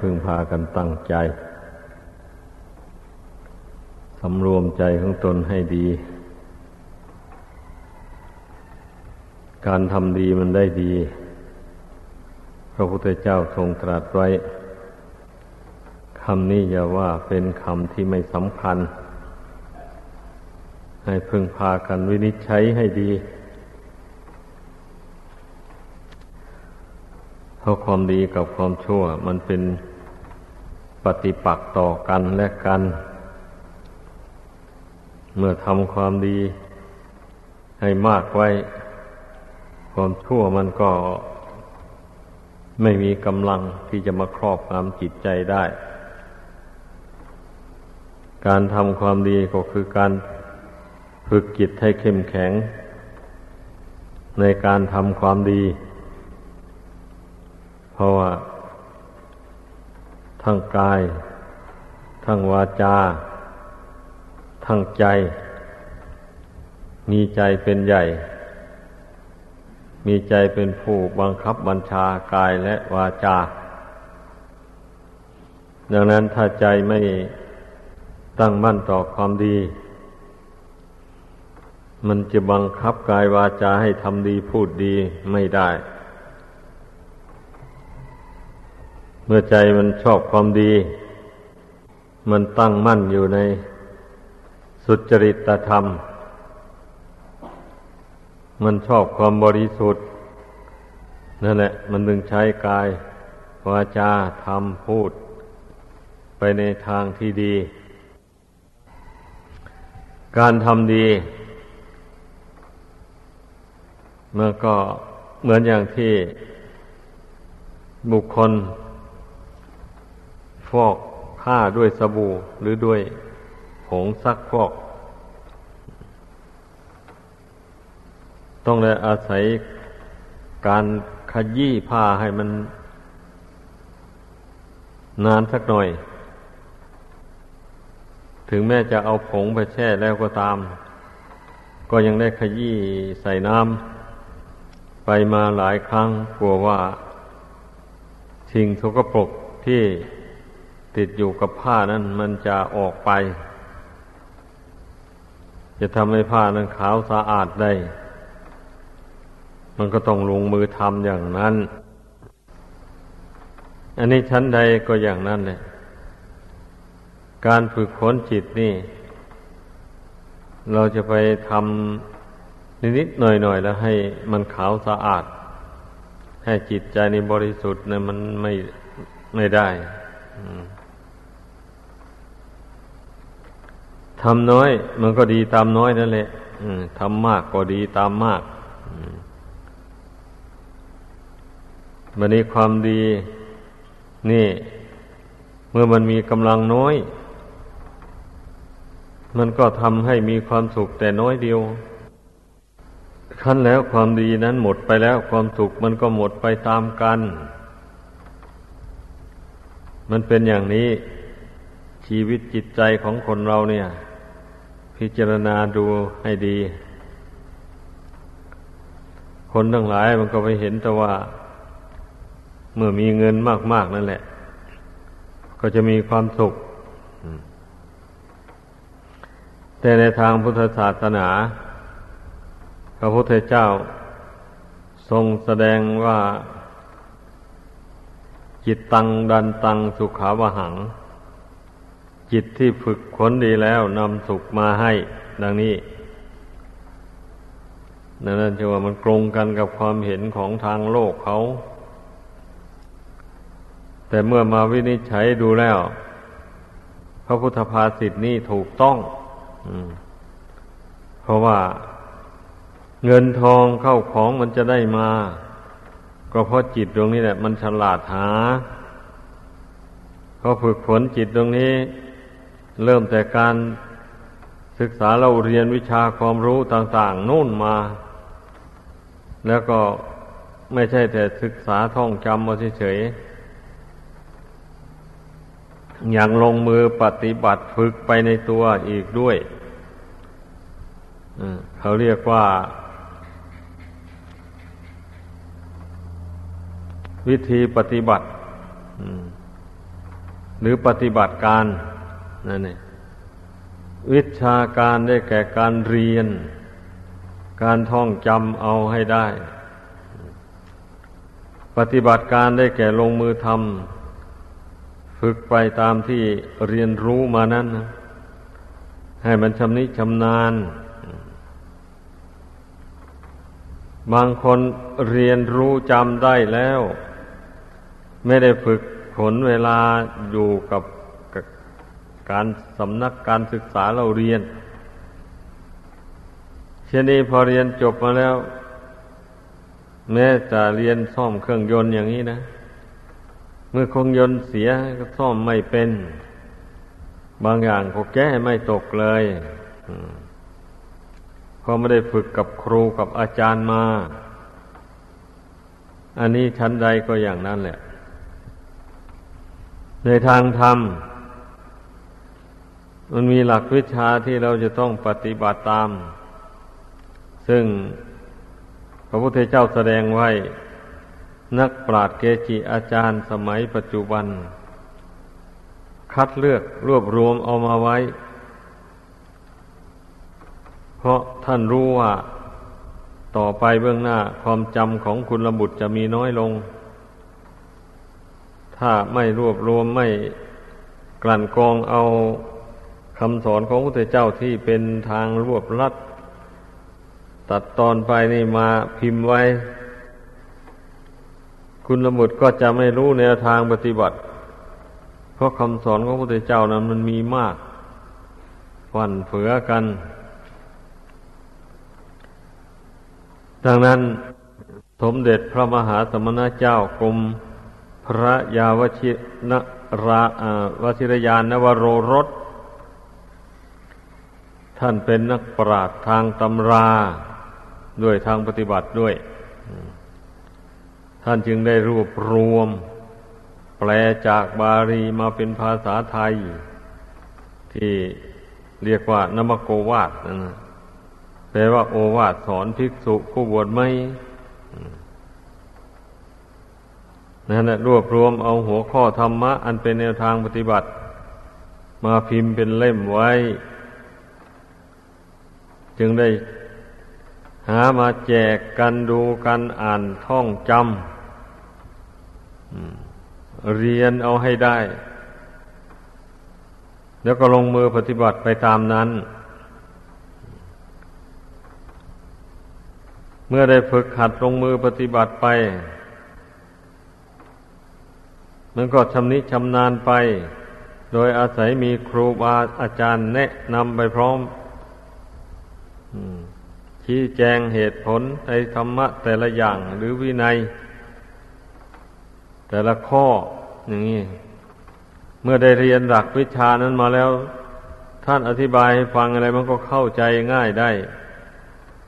พึงพากันตั้งใจ สำรวมใจของตนให้ดี การทำดีมันได้ดี พระพุทธเจ้าทรงตรัสไว้คำนี้อย่าว่าเป็นคำที่ไม่สำคัญ ให้พึงพากันวินิจฉัยให้ดีเพราะความดีกับความชั่วมันเป็น ปฏิปักษ์ต่อกันและกัน เมื่อทำความดีให้มากไว้ ความชั่วมันก็ไม่มีกำลังที่จะมาครอบงำจิตใจได้ การทำความดีก็คือการฝึกจิตให้เข้มแข็ง ในการทำความดี เพราะว่า ทั้งกาย ทั้งวาจา ทั้งใจ มีใจเป็นใหญ่ มีใจเป็นผู้บังคับบัญชากายและวาจา ดังนั้นถ้าใจไม่ตั้งมั่นต่อความดี มันจะบังคับกายวาจาให้ทำดีพูดดีไม่ได้ มื่อใจมันชอบความดี มันตั้งมั่นอยู่ในสุจริตธรรม มันชอบความบริสุทธิ์ นั่นแหละ มันถึงใช้กายวาจาทำพูด ไปในทางที่ดี การทำดีมันก็เหมือนอย่างที่บุคคล ฟอกผ้าด้วยสบู่หรือด้วยผงซักฟอก ต้องเลยอาศัยการขยี้ผ้าให้มันนานสักหน่อย ถึงแม้จะเอาผงไปแช่แล้วก็ตาม ก็ยังได้ขยี้ใส่น้ำไปมาหลายครั้งกลัวว่าสิ่งทุกปรกที่ ติดอยู่กับผ้านั้นมันจะออกไป จะทำให้ผ้านั้นขาวสะอาดได้ มันก็ต้องลงมือทำอย่างนั้น อันนี้ชั้นใดก็อย่างนั้นเลยการฝึกขนจิตนี่ เราจะไปทำนิดๆหน่อยๆแล้วให้มันขาวสะอาด ให้จิตใจในบริสุทธิ์เนี่ยมันไม่ไม่ได้ อืม ทำน้อย มันก็ดีตามน้อยนั่นแหละทำมากก็ดีตามมากมันนี้ความดี นี่ เมื่อมันมีกำลังน้อย มันก็ทำให้มีความสุขแต่น้อยเดียวขั้นแล้วความดีนั้นหมดไปแล้ว ความสุขมันก็หมดไปตามกัน มันเป็นอย่างนี้ ชีวิตจิตใจของคนเราเนี่ย พิจารณาดูให้ดี คนทั้งหลายมันก็ไปเห็นแต่ว่า เมื่อมีเงินมาก ๆ นั่นแหละ ก็จะมีความสุข แต่ในทางพุทธศาสนา พระพุทธเจ้าทรงแสดงว่าจิตตังดันตังสุขาวหัง จิตที่ฝึกขนดีแล้วนำสุขมาให้ ดังนี้นั่นจะว่ามันตรงกันกับความเห็นของทางโลกเขา แต่เมื่อมาวินิจฉัยดูแล้ว พระพุทธภาษิตนี้ถูกต้องเพราะว่า เงินทองเข้าของมันจะได้มา ก็เพราะจิตตรงนี้แหละ มันฉลาดหาเพอฝึกฝนจิตตรงนี้ เริ่มแต่การศึกษาเราเรียนวิชาความรู้ต่างๆนู่นมา แล้วก็ไม่ใช่แต่ศึกษาท่องจำมาเฉยๆอย่างลงมือปฏิบัติฝึกไปในตัวอีกด้วยเขาเรียกว่า วิธีปฏิบัติหรือปฏิบัติการ นั่นเองวิชาการได้แก่การเรียน การท่องจำเอาให้ได้ ปฏิบัติการได้แก่ลงมือทำฝึกไปตามที่เรียนรู้มานั้นนะให้มันชำนิชำนาญ บางคนเรียนรู้จำได้แล้ว ไม่ได้ฝึกผลเวลาอยู่กับ การสำนักการศึกษาเราเรียนเช่นนี้พอเรียนจบมาแล้ว แม้จะเรียนซ่อมเครื่องยนต์อย่างนี้นะ เมื่อเครื่องยนต์เสียก็ซ่อมไม่เป็น บางอย่างก็แก้ไม่ตกเลยเพราะไม่ได้ฝึกกับครูกับอาจารย์มา อันนี้ชั้นใดก็อย่างนั้นแหละ ในทางธรรม มันมีหลักวิชาที่เราจะต้องปฏิบัติตาม ซึ่งพระพุทธเจ้าแสดงไว้ นักปราชญ์เกจิอาจารย์สมัยปัจจุบัน คัดเลือกรวบรวมเอามาไว้ เพราะท่านรู้ว่าต่อไปเบื้องหน้าความจำของคุณระบุตรจะมีน้อยลง ถ้าไม่รวบรวมไม่กลั่นกรองเอา คำสอนของพระพุทธเจ้าที่เป็นทางรวบลัด ตัดตอนไปนี่มาพิมพ์ไว้ คุณละมุดก็จะไม่รู้แนวทางปฏิบัติ เพราะคำสอนของพระพุทธเจ้านั้นมันมีมากฝันเผือกัน ดังนั้นสมเด็จพระมหาสมณเจ้ากรมพระยาวชินรา วชิรยานนวโรรส ท่านเป็นนักปราชญ์ทางตำรา ด้วยทางปฏิบัติด้วย ท่านจึงได้รวบรวม แปลจากบาลีมาเป็นภาษาไทย ที่เรียกว่านมโกวาทนั่นนะแปลว่าโอวาทสอนภิกษุผู้บวชไม่นั่นแหละรวบรวมเอาหัวข้อธรรมะ อันเป็นแนวทางปฏิบัติ มาพิมพ์เป็นเล่มไว้ จึงได้หามาแจกกันดูกันอ่านท่องจำเรียนเอาให้ได้ แล้วก็ลงมือปฏิบัติไปตามนั้น เมื่อได้ฝึกหัดลงมือปฏิบัติไป มันก็ชำนิชำนาญไป โดยอาศัยมีครูบาอาจารย์แนะนำไปพร้อม ชี้แจงเหตุผลในธรรมะแต่ละอย่างหรือวินัย แต่ละข้ออย่างนี้ เมื่อได้เรียนหลักวิชานั้นมาแล้ว ท่านอธิบายให้ฟังอะไรมันก็เข้าใจง่ายได้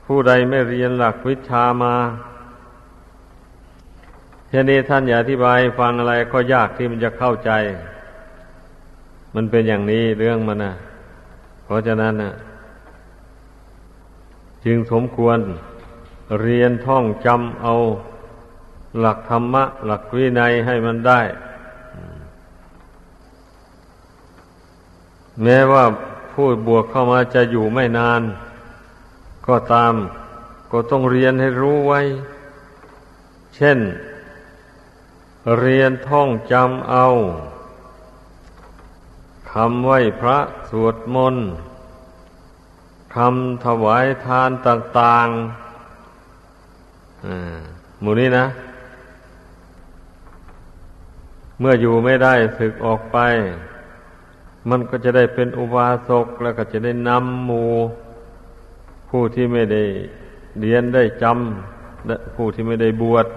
ผู้ใดไม่เรียนหลักวิชามาเช่นนี้ท่านอย่าอธิบายฟังอะไรก็ยากที่มันจะเข้าใจ มันเป็นอย่างนี้เรื่องมันนะเพราะฉะนั้นนะ จึงสมควรเรียนท่องจำเอาหลักธรรมะ หลักวินัยให้มันได้ แม้ว่าผู้บวกเข้ามาจะอยู่ไม่นาน ก็ตามก็ต้องเรียนให้รู้ไว้ เช่น เรียนท่องจำเอาคำไหว้พระสวดมนต์ คำถวายทานต่างๆหมู่นี้นะ เมื่ออยู่ไม่ได้สึกออกไป มันก็จะได้เป็นอุบาสกแล้วก็จะได้นำหมู่ผู้ที่ไม่ได้เรียนได้จำและผู้ที่ไม่ได้บวช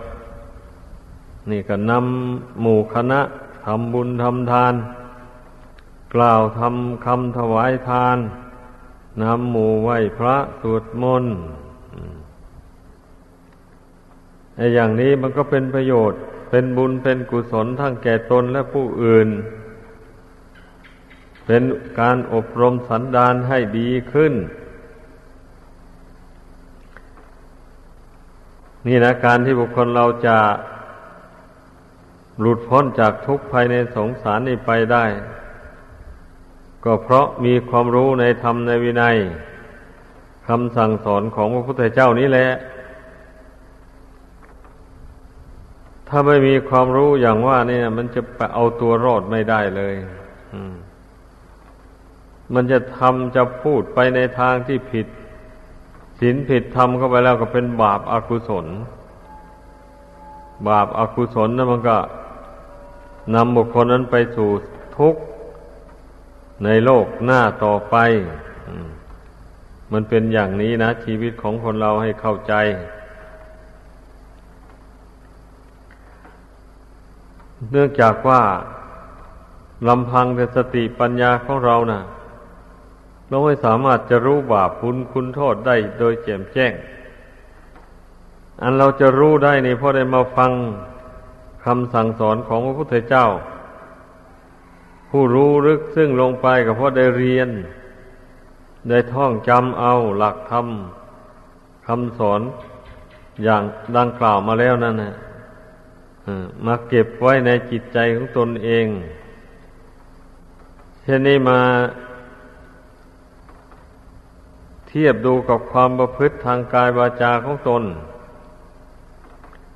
นี่ก็นำหมู่คณะทำบุญทำทาน กล่าวทำคำถวายทาน นำหมู่ไหวพระสวดมนต์ไอ้อย่างนี้มันก็เป็นประโยชน์ เป็นบุญเป็นกุศลทั้งแก่ตนและผู้อื่น เป็นการอบรมสันดานให้ดีขึ้น นี่นะการที่บุคคลเราจะหลุดพ้นจากทุกข์ภายในสงสารนี้ไปได้ ก็เพราะมีความรู้ในธรรมในวินัยคำสั่งสอนของพระพุทธเจ้านี้แหละ ถ้าไม่มีความรู้อย่างว่านี่มันจะไปเอาตัวรอดไม่ได้เลยมันจะทำจะพูดไปในทางที่ผิดศีลผิดทำเข้าไปแล้วก็เป็นบาปอากุศล บาปอากุศลนั่นมันก็นำบุคคลนั้นไปสู่ทุกข์ ในโลกหน้าต่อไป มันเป็นอย่างนี้นะ ชีวิตของคนเราให้เข้าใจ เนื่องจากว่าลำพังแต่สติปัญญาของเรานะ่ะ เราไม่สามารถจะรู้บาปคุณคุณโทษได้โดยแจ่มแจ้ง อันเราจะรู้ได้นี่เพราะได้มาฟังคำสั่งสอนของพระพุทธเจ้า ผู้รู้ลึกซึ่งลงไปก็เพราะได้เรียน ได้ท่องจำเอาหลักธรรมคำสอนอย่างดังกล่าวมาแล้วนั่นนะมาเก็บไว้ในจิตใจของตนเอง เช่นนี้มาเทียบดูกับความประพฤติทางกายวาจาของตน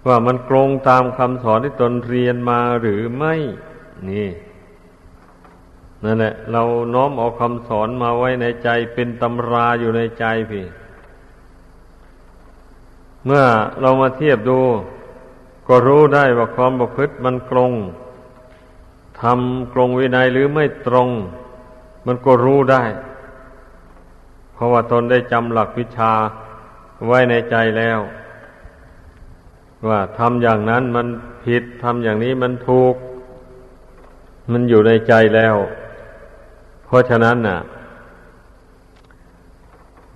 ว่ามันตรงตามคำสอนที่ตนเรียนมาหรือไม่ นี่ นั่นแหละ เราน้อมเอาคำสอนมาไว้ในใจเป็นตำราอยู่ในใจพี่ เมื่อเรามาเทียบดู ก็รู้ได้ว่าความประพฤติมันตรงทำตรงวินัยหรือไม่ตรง มันก็รู้ได้ เพราะว่าตนได้จำหลักวิชาไว้ในใจแล้ว ว่าทำอย่างนั้นมันผิดทำอย่างนี้มันถูก มันอยู่ในใจแล้ว เพราะฉะนั้นน่ะ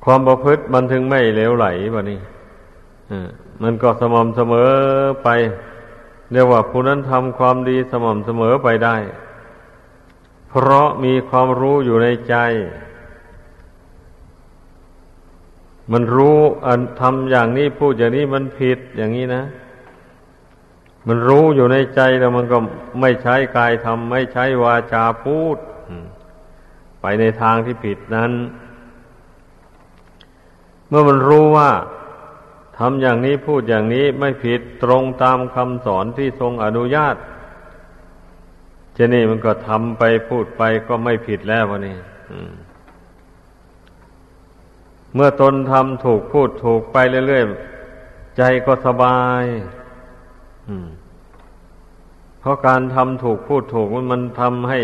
ความประพฤติมันถึงไม่เลวไหลวะนี่มันก็สม่ำเสมอไป เรียกว่าผู้นั้นทำความดีสม่ำเสมอไปได้ เพราะมีความรู้อยู่ในใจ มันรู้อันทำอย่างนี้พูดอย่างนี้มันผิดอย่างนี้นะมันรู้อยู่ในใจแล้วมันก็ไม่ใช้กายทำไม่ใช้วาจาพูด ไปในทางที่ผิดนั้น เมื่อมันรู้ว่าทำอย่างนี้พูดอย่างนี้ไม่ผิดตรงตามคำสอนที่ทรงอนุญาตเจนี่มันก็ทำไปพูดไปก็ไม่ผิดแล้ววะนี่เมื่อตนทำถูกพูดถูกไปเรื่อยๆใจก็สบายเพราะการทำถูกพูดถูกมันทำให้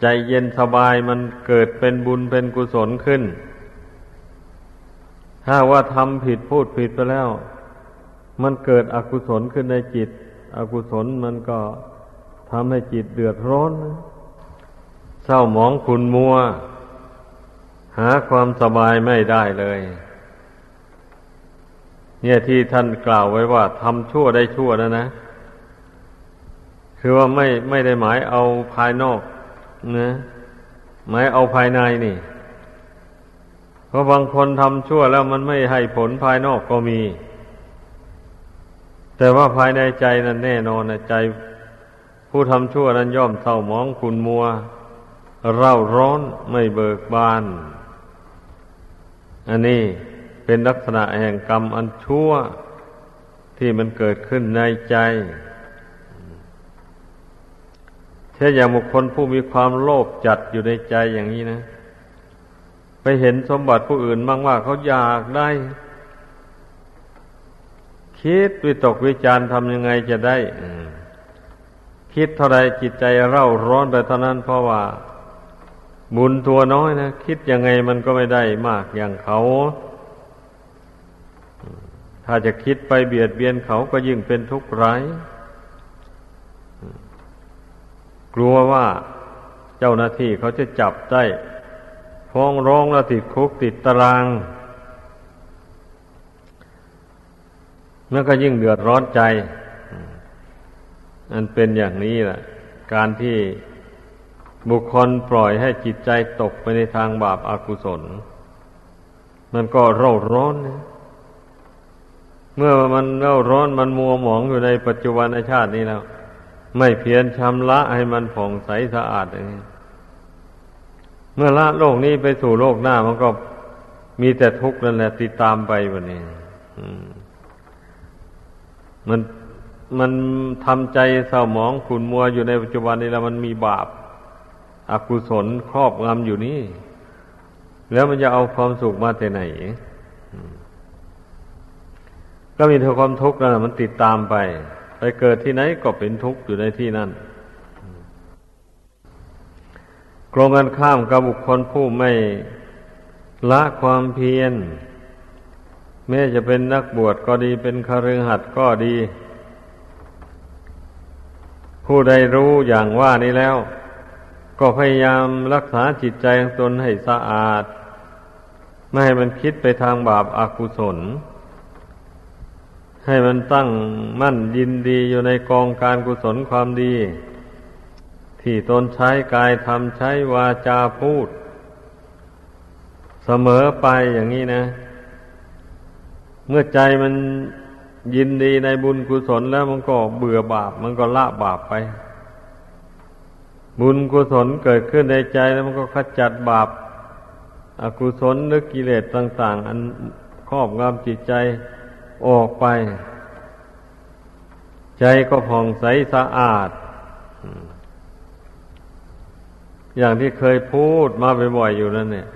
ใจเย็นสบายมันเกิดเป็นบุญเป็นกุศลขึ้น ถ้าว่าทำผิดพูดผิดไปแล้ว มันเกิดอกุศลขึ้นในจิต อกุศลมันก็ทำให้จิตเดือดร้อน เศร้าหมองขุนมัว หาความสบายไม่ได้เลย เนี่ยที่ท่านกล่าวไว้ว่าทำชั่วได้ชั่วนะนะ คือว่าไม่ไม่ได้หมายเอาภายนอก นะหมายเอาภายในนี่ เพราะบางคนทำชั่วแล้วมันไม่ให้ผลภายนอกก็มี แต่ว่าภายในใจนั้นแน่นอนนะใจ ผู้ทำชั่วนั้นย่อมเศร้าหมองขุนมัว เร่าร้อนไม่เบิกบาน อันนี้เป็นลักษณะแห่งกรรมอันชั่วที่มันเกิดขึ้นในใจ เช่นอย่างบุคคลผู้มีความโลภจัดอยู่ในใจอย่างนี้นะ ไปเห็นสมบัติผู้อื่นบ้างว่าเขาอยากได้ คิดวิตกวิจารทำยังไงจะได้คิดเท่าไรจิตใจเร่าร้อนไปเท่านั้นเพราะว่า บุญตัวน้อยนะคิดยังไงมันก็ไม่ได้มากอย่างเขาถ้าจะคิดไปเบียดเบียนเขาก็ยิ่งเป็นทุกข์ร้าย กลัวว่าเจ้าหน้าที่เขาจะจับได้ฟ้องร้องแล้วติดคุกติดตารางแล้วก็ยิ่งเดือดร้อนใจ อันเป็นอย่างนี้แหละ การที่บุคคลปล่อยให้จิตใจตกไปในทางบาปอากุศล มันก็เร่าร้อนนะเมื่อมันเล่าร้อนมันมัวหมองอยู่ในปัจจุบันชาตินี้แล้ว ไม่เพียรชำระให้มันผ่องใสสะอาดอย่างนี้เมื่อละโลกนี้ไปสู่โลกหน้ามันก็มีแต่ทุกข์นั่นแหละติดตามไปวันนี้มันมันทำใจเศร้าหมองขุนมัวอยู่ในปัจจุบันนี้แล้วมันมีบาปอากุศลครอบงำอยู่นี่ แล้วมันจะเอาความสุขมาแต่ไหน ก็มีแต่ความทุกข์นั่นมันติดตามไป ไปเกิดที่ไหนก็เป็นทุกข์อยู่ในที่นั่นกรงกันข้ามกับบุคคลผู้ไม่ละความเพียรแม้จะเป็นนักบวชก็ดีเป็นคฤหัสถ์ก็ดี ผู้ใดรู้อย่างว่านี้แล้ว ก็พยายามรักษาจิตใจของตนให้สะอาด ไม่ให้มันคิดไปทางบาปอากุศล ให้มันตั้งมั่นยินดีอยู่ในกองการกุศลความดี ที่ตนใช้กายทำใช้วาจาพูด เสมอไปอย่างนี้นะ เมื่อใจมันยินดีในบุญกุศลแล้วมันก็เบื่อบาป มันก็ละบาปไป บุญกุศลเกิดขึ้นในใจแล้วมันก็ขจัดบาปอากุศลหรือกิเลสต่าง ๆ อันครอบงำจิตใจ ออกไป ใจก็ผ่องใสสะอาด อย่างที่เคยพูดมาบ่อยๆอยู่นั่นเนี่ย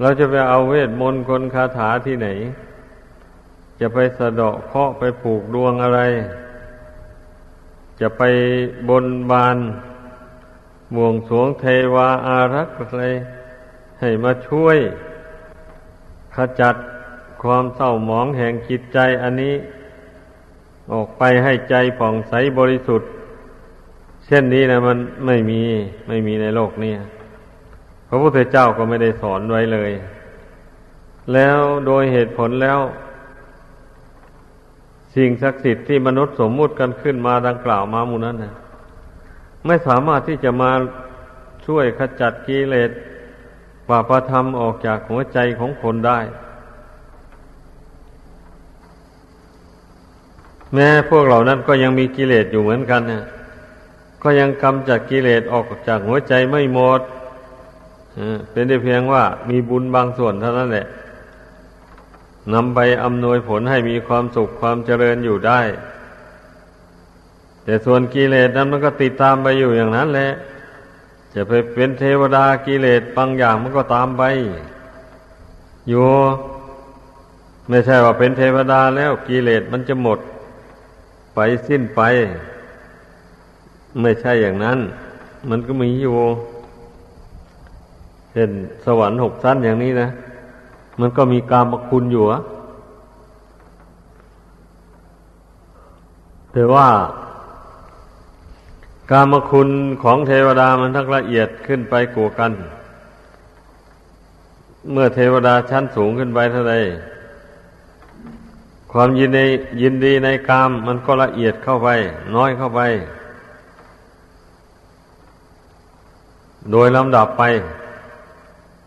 เราจะไปเอาเวทมนต์คนคาถาที่ไหน จะไปสะเดาะเคาะไปผูกดวงอะไร จะไปบนบานบวงสวงเทวาอารักษ์อะไรให้มาช่วยขจัด ความเศร้าหมองแห่งจิตใจอันนี้ ออกไปให้ใจผ่องใสบริสุทธิ์ เช่นนี้นะมันไม่มีไม่มีในโลกนี้พระพุทธเจ้าก็ไม่ได้สอนไว้เลย แล้วโดยเหตุผลแล้ว สิ่งศักดิ์สิทธิ์ที่มนุษย์สมมุติกันขึ้นมาดังกล่าวมามูนั้นนะไม่สามารถที่จะมาช่วยขจัดกิเลสปาประธรรมออกจากหัวใจของคนได้ แม้พวกเหล่านั้นก็ยังมีกิเลสอยู่เหมือนกันนะก็ยังกำจัดกิเลสออกจากหัวใจไม่หมดเป็นได้เพียงว่ามีบุญบางส่วนเท่านั้นแหละนำไปอำนวยผลให้มีความสุขความเจริญอยู่ได้ แต่ส่วนกิเลสนั้นมันก็ติดตามไปอยู่อย่างนั้นแหละ จะไปเป็นเทวดากิเลสบางอย่างมันก็ตามไปอยู่ไม่ใช่ว่าเป็นเทวดาแล้วกิเลสมันจะหมด สิ้นไป ไม่ใช่อย่างนั้น มันก็มีอยู่เช่นสวรรค์หกชั้นอย่างนี้นะ มันก็มีกามคุณอยู่อะแต่ว่ากามคุณของเทวดามันทั้งละเอียดขึ้นไปกว่ากัน เมื่อเทวดาชั้นสูงขึ้นไปเท่าไร ความยินในยินดีในกามมันก็ละเอียดเข้าไป น้อยเข้าไป โดยลำดับไป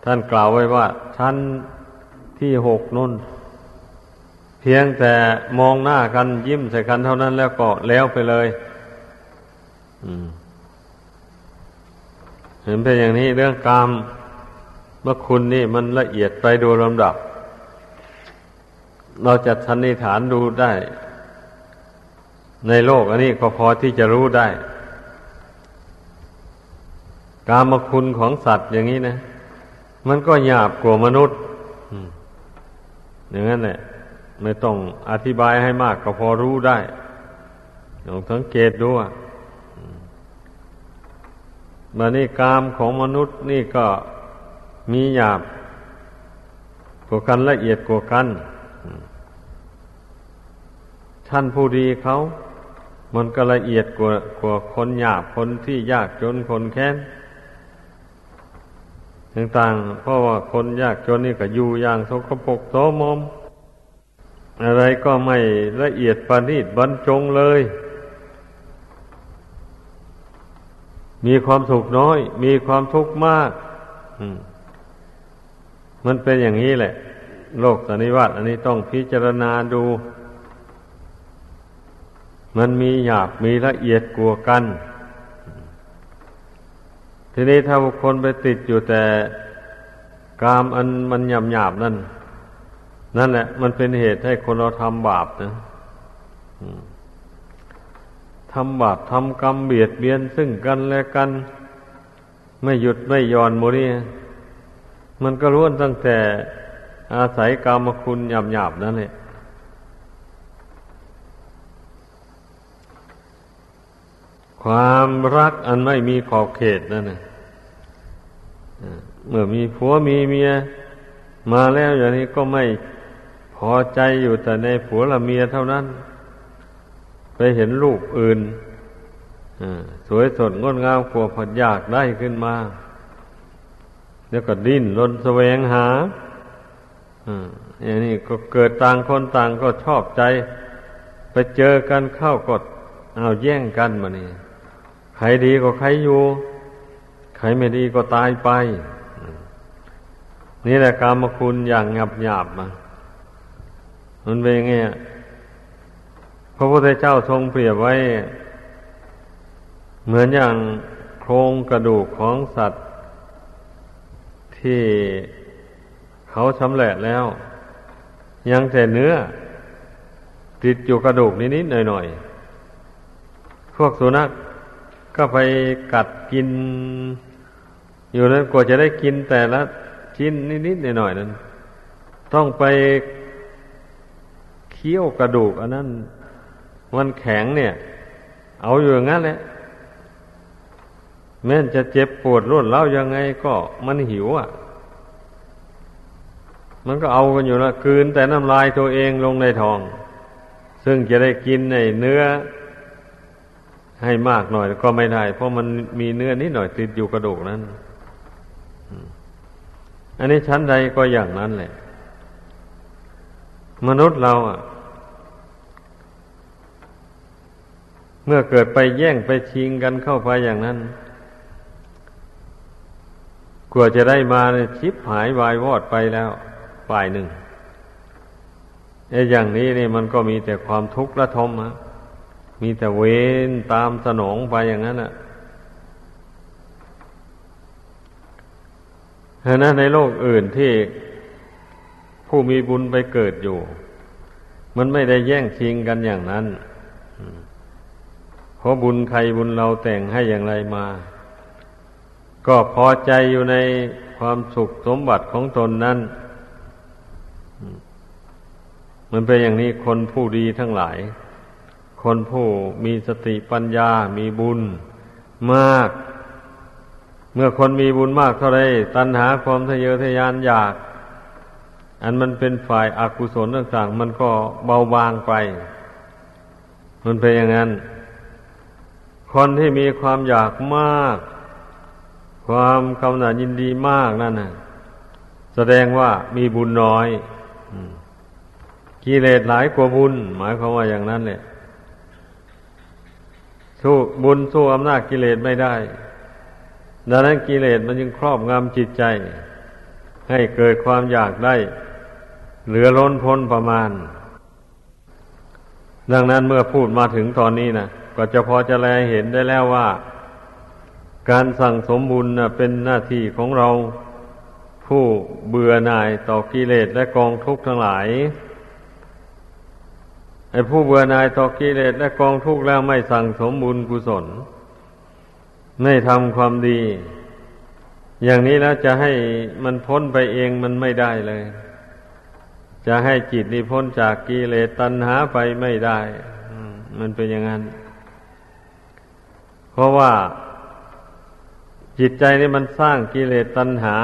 ท่านกล่าวไว้ว่า ชั้นที่หกนุ่น เพียงแต่มองหน้ากันยิ้มใส่กันเท่านั้นแล้วก็แล้วไปเลยเห็นเป็นอย่างนี้เรื่องกรรมเมื่อคุณนี่มันละเอียดไปโดยลำดับ เราจะสันนิฐานดูได้ ในโลกอันนี้ก็พอที่จะรู้ได้ กามคุณของสัตว์อย่างนี้นะ มันก็หยาบกว่ามนุษย์อย่างนั้นแหละไม่ต้องอธิบายให้มากก็พอรู้ได้ลองสังเกตดูอะมานี่กามของมนุษย์นี่ก็มีหยาบกว่ากันละเอียดกว่ากัน ท่านผู้ดีเขา มันก็ละเอียดกว่ากว่าคนหยาบคนที่ยากจนคนแค้นต่างๆเพราะว่าคนยากจนนี่ก็อยู่อย่างสกปรกโสมม อะไรก็ไม่ละเอียดประณีตบรรจงเลย มีความสุขน้อย มีความทุกข์มาก มันเป็นอย่างนี้แหละ โลกสนิวัตอันนี้ต้องพิจารณาดู มันมีหยาบมีละเอียดกลัวกัน ทีนี้ถ้าบุคคลไปติดอยู่แต่กามอันมันหยาบหยาบนั่น นั่นแหละ มันเป็นเหตุให้คนเราทำบาปนะทำบาปทำกรรมเบียดเบียนซึ่งกันและกัน ไม่หยุดไม่ย่อนโมนี่มันก็ล้วนตั้งแต่ อาศัยกรรมคุณหยาบๆนั่นแหละความรักอันไม่มีขอบเขตนั่นนะเมื่อมีผัวมีเมีย มาแล้วอย่างนี้ก็ไม่พอใจอยู่แต่ในผัวละเมียเท่านั้น ไปเห็นลูกอื่นสวยสดงดงามกว่าผัดยากได้ขึ้นมา แล้วก็ดิ้นรนแสวงหา อย่างนี้ก็เกิดต่างคนต่างก็ชอบใจ ไปเจอกันเข้าก็เอาแย่งกันมานี่ใครดีก็ใครอยู่ ใครไม่ดีก็ตายไป นี่แหละกรรมคุณอย่างหยาบหยาบมามันเป็นไงพระพุทธเจ้าทรงเปรียบไว้ เหมือนอย่างโครงกระดูกของสัตว์ที่ เขาชำแหละแล้ว ยังแต่เนื้อ ติดอยู่กระดูกนิดๆหน่อยๆพวกสุนัขก็ไปกัดกิน อยู่นั้นกว่าจะได้กินแต่ละชิ้นนิดๆหน่อยๆนั้น ต้องไปเคี้ยวกระดูก อันนั้นมันแข็งเนี่ย เอาอยู่อย่างนั้นแหละแม้จะเจ็บปวดรวดเล่ายังไงก็มันหิวอะ มันก็เอากันอยู่ละคืนแต่น้ำลายตัวเองลงในท้อง ซึ่งจะได้กินในเนื้อ ให้มากหน่อยก็ไม่ได้ เพราะมันมีเนื้อนิดหน่อยติดอยู่กระดูกนั้น อันนี้ชั้นใดก็อย่างนั้นแหละ มนุษย์เราอะ เมื่อเกิดไปแย่งไปชิงกันเข้าไปอย่างนั้นกลัวจะได้มาเนี่ยชิบหายวายวอดไปแล้ว ฝ่ายหนึ่งไอ้อย่างนี้นี่มันก็มีแต่ความทุกข์ระทมฮะมีแต่เวรตามสนองไปอย่างนั้นอะเห็นนะในโลกอื่นที่ผู้มีบุญไปเกิดอยู่ มันไม่ได้แย่งชิงกันอย่างนั้น เพราะบุญใครบุญเราแต่งให้อย่างไรมา ก็พอใจอยู่ในความสุขสมบัติของตนนั้น มันเป็นอย่างนี้คนผู้ดีทั้งหลาย คนผู้มีสติปัญญา มีบุญมาก เมื่อคนมีบุญมากเท่าไรตัณหาความทะเยอทะยานอยาก อันมันเป็นฝ่ายอากุศลต่างๆ มันก็เบาบางไป มันเป็นอย่างนั้น คนที่มีความอยากมาก ความกำหนัดยินดีมากนั่นนะแสดงว่ามีบุญน้อย กิเลสหลายกว่าบุญ หมายความว่าอย่างนั้นแหละสู้บุญสู้อำนาจกิเลสไม่ได้ ดังนั้นกิเลสมันจึงครอบงำจิตใจ ให้เกิดความอยากได้ เหลือล้นพ้นประมาณ ดังนั้นเมื่อพูดมาถึงตอนนี้นะก็จะพอจะแลเห็นได้แล้วว่า การสั่งสมบุญเป็นหน้าที่ของเราผู้เบื่อหน่ายต่อกิเลสและกองทุกข์ทั้งหลาย ไอ้ผู้เบื่อหน่ายต่อกิเลสและกองทุกข์แล้วไม่สั่งสมบุญกุศล ไม่ทำความดี อย่างนี้แล้วจะให้มันพ้นไปเองมันไม่ได้เลย จะให้จิตนี้พ้นจากกิเลสตัณหาไปไม่ได้มันเป็นอย่างนั้น เพราะว่า จิตใจนี่มันสร้างกิเลสตัณหา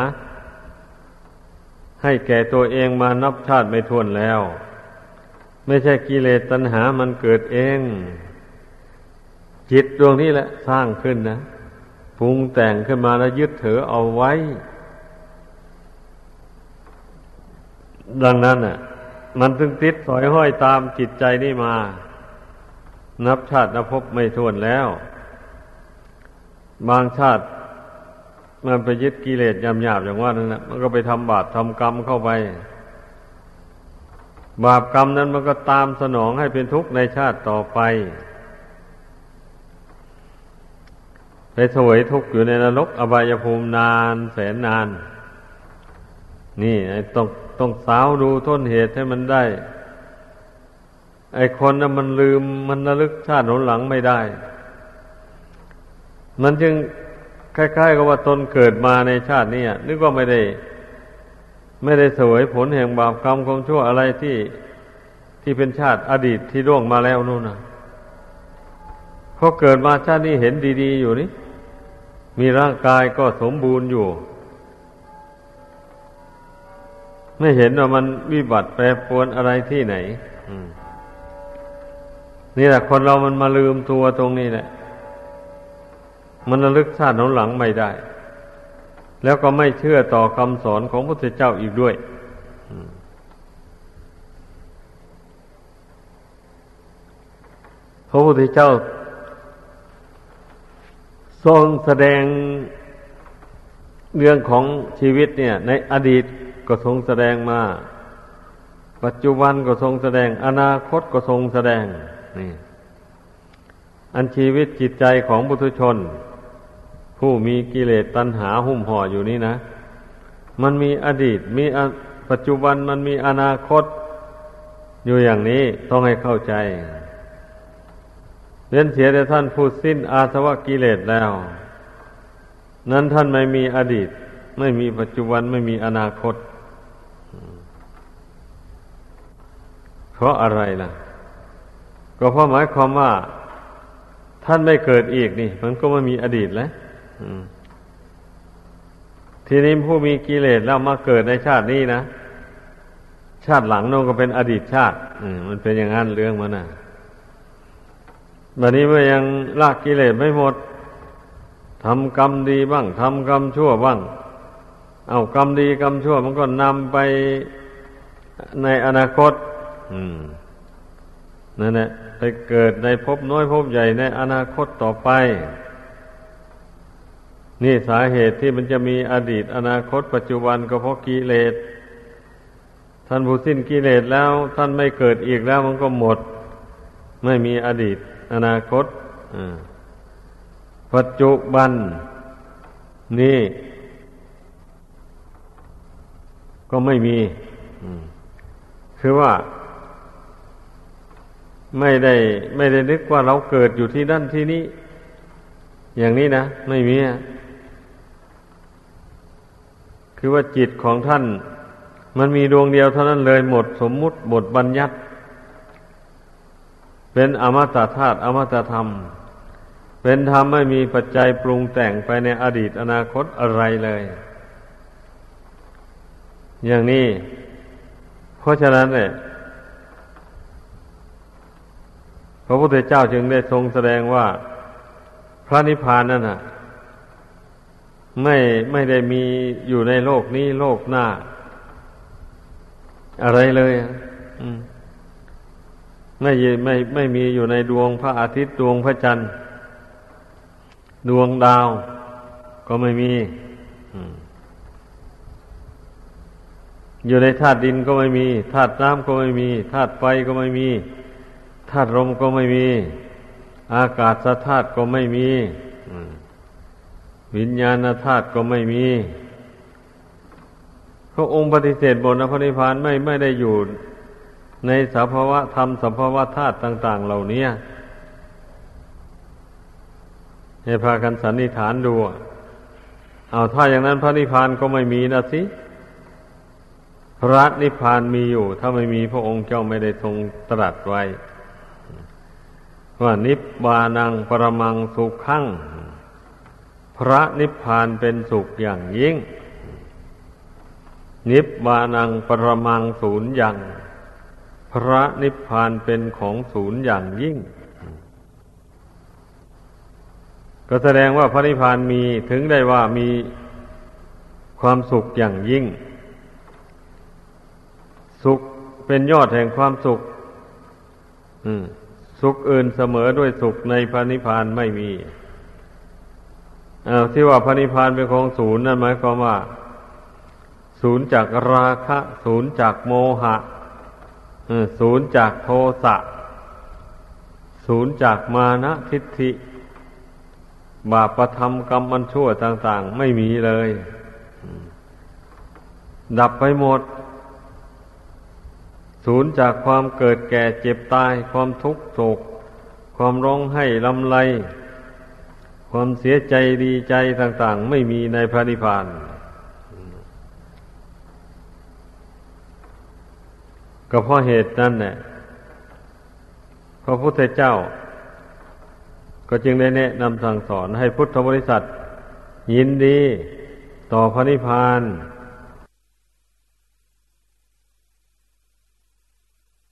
ให้แก่ตัวเองมานับชาติไม่ทวนแล้ว ไม่ใช่กิเลสตัณหามันเกิดเอง จิตดวงนี้แหละสร้างขึ้นนะปรุงแต่งขึ้นมาแล้วยึดถือเอาไว้ ดังนั้นอะ มันถึงติดสอยห้อยตามจิตใจนี่มา นับชาตินับพบไม่ทวนแล้ว บางชาติมันไปยึดกิเลสยำหยาบอย่างว่านั่นแหละมันก็ไปทำบาปทำกรรมเข้าไป บาปกรรมนั้นมันก็ตามสนองให้เป็นทุกข์ในชาติต่อไปไปสวยทุกข์อยู่ในนรก อบายภูมินานแสนนาน นี่ต้องต้องสาวดูต้นเหตุให้มันได้ ไอคนนั้นมันลืมมันระลึกชาติหนหลังไม่ได้ มันจึงคล้ายๆกับว่าตนเกิดมาในชาตินี้นึกว่าไม่ได้ ไม่ได้สวยผลแห่งบาปกรรมของชั่วอะไรที่ที่เป็นชาติอดีตที่ร่วงมาแล้วนู่นนะเพอเกิดมาชาตินี้เห็นดีๆอยู่นี่ มีร่างกายก็สมบูรณ์อยู่ ไม่เห็นว่ามันวิบัติแปรปรวนอะไรที่ไหนนี่แหละคนเรามันมาลืมตัวตรงนี้แหละ มันระลึกชาติหนหลังไม่ได้ แล้วก็ไม่เชื่อต่อคำสอนของพระพุทธเจ้าอีกด้วยพระพุทธเจ้า ทรงแสดงเรื่องของชีวิตเนี่ย ในอดีตก็ทรงแสดงมา ปัจจุบันก็ทรงแสดง อนาคตก็ทรงแสดงนี่อันชีวิตจิตใจของบุตุชน ผู้มีกิเลสตัณหาหุ้มห่ออยู่นี้นะ มันมีอดีต มีปัจจุบันมันมีอนาคต อยู่อย่างนี้ต้องให้เข้าใจเรียนเสียแต่ท่านผู้สิ้นอาสวะกิเลสแล้ว นั้นท่านไม่มีอดีต ไม่มีปัจจุบันไม่มีอนาคต เพราะอะไรล่ะ ก็เพราะหมายความว่า ท่านไม่เกิดอีกนี่ มันก็ไม่มีอดีตแล้ว ทีนี้ผู้มีกิเลสแล้วมาเกิดในชาตินี้นะชาติหลังนั่นก็เป็นอดีตชาติมันเป็นอย่างนั้นเรื่องมันนะบัดนี้เมื่อยังลากกิเลสไม่หมดทำกรรมดีบ้างทำกรรมชั่วบ้าง เอากรรมดีกรรมชั่ว มันก็นำไปในอนาคตอืมนั่นแหละไปเกิดในภพน้อยภพใหญ่ในอนาคตต่อไป นี่สาเหตุที่มันจะมีอดีตอนาคตปัจจุบันก็เพราะกิเลสท่านผู้สิ้นกิเลสแล้ว ท่านไม่เกิดอีกแล้วมันก็หมด ไม่มีอดีต อนาคตปัจจุบัน นี่ ก็ไม่มีคือว่า ไม่ได้ ไม่ได้นึกว่าเราเกิดอยู่ที่นั่นที่นี้ อย่างนี้นะ ไม่มีอะ คือว่าจิตของท่าน มันมีดวงเดียวเท่านั้นเลยหมดสมมุติบทบัญญัติ เป็นอมตะธาตุอมตะธรรม เป็นธรรมไม่มีปัจจัยปรุงแต่งไปในอดีตอนาคตอะไรเลย อย่างนี้ เพราะฉะนั้นเนี่ยพระพุทธเจ้าจึงได้ทรงแสดงว่า พระนิพพานนั่นน่ะ ไม่ไม่ได้มีอยู่ในโลกนี้โลกหน้า อะไรเลยไม่ไม่ไม่มีอยู่ในดวงพระอาทิตย์ดวงพระจันทร์ ดวงดาว ก็ไม่มีอยู่ในธาตุดินก็ไม่มีธาตุน้ำก็ไม่มีธาตุไฟก็ไม่มีธาตุลมก็ไม่มี อากาศธาตุก็ไม่มี วิญญาณธาตุก็ไม่มี พระองค์ปฏิเสธบนพระนิพพานไม่ไม่ได้อยู่ในสภาวะธรรมสภาวะธาตุต่าง ๆ เหล่านี้ให้พากันสันนิษฐานดู เอาถ้าอย่างนั้นพระนิพพานก็ไม่มีนะสิ พระนิพพานมีอยู่ ถ้าไม่มีพระองค์เจ้าไม่ได้ทรงตรัสไว้ ว่านิพพานังปรมังสุขขัง พระนิพพานเป็นสุขอย่างยิ่ง นิพพานังปรมังศูนย์อย่าง พระนิพพานเป็นของศูนย์อย่างยิ่ง ก็แสดงว่าพระนิพพานมีถึงได้ว่ามีความสุขอย่างยิ่ง สุขเป็นยอดแห่งความสุขสุขอื่นเสมอด้วยสุขในพระนิพพานไม่มี ที่ว่าพระนิพพานเป็นของศูนย์นั่นหมายความว่า ศูนย์จากราคะ ศูนย์จากโมหะศูนย์จากโทสะศูนย์จากมานะทิฏฐิ บาปประทำกรรมมันชั่วต่าง ๆ ไม่มีเลย ดับไปหมด ศูนย์จากความเกิดแก่เจ็บตาย ความทุกข์โศก ความร้องไห้ลำไร ความเสียใจดีใจต่าง ๆ ไม่มีในพระนิพพานก็เพราะเหตุนั้นแหละพระพุทธเจ้า ก็จึงได้แนะนำสั่งสอนให้พุทธบริษัท ยินดีต่อพระนิพพาน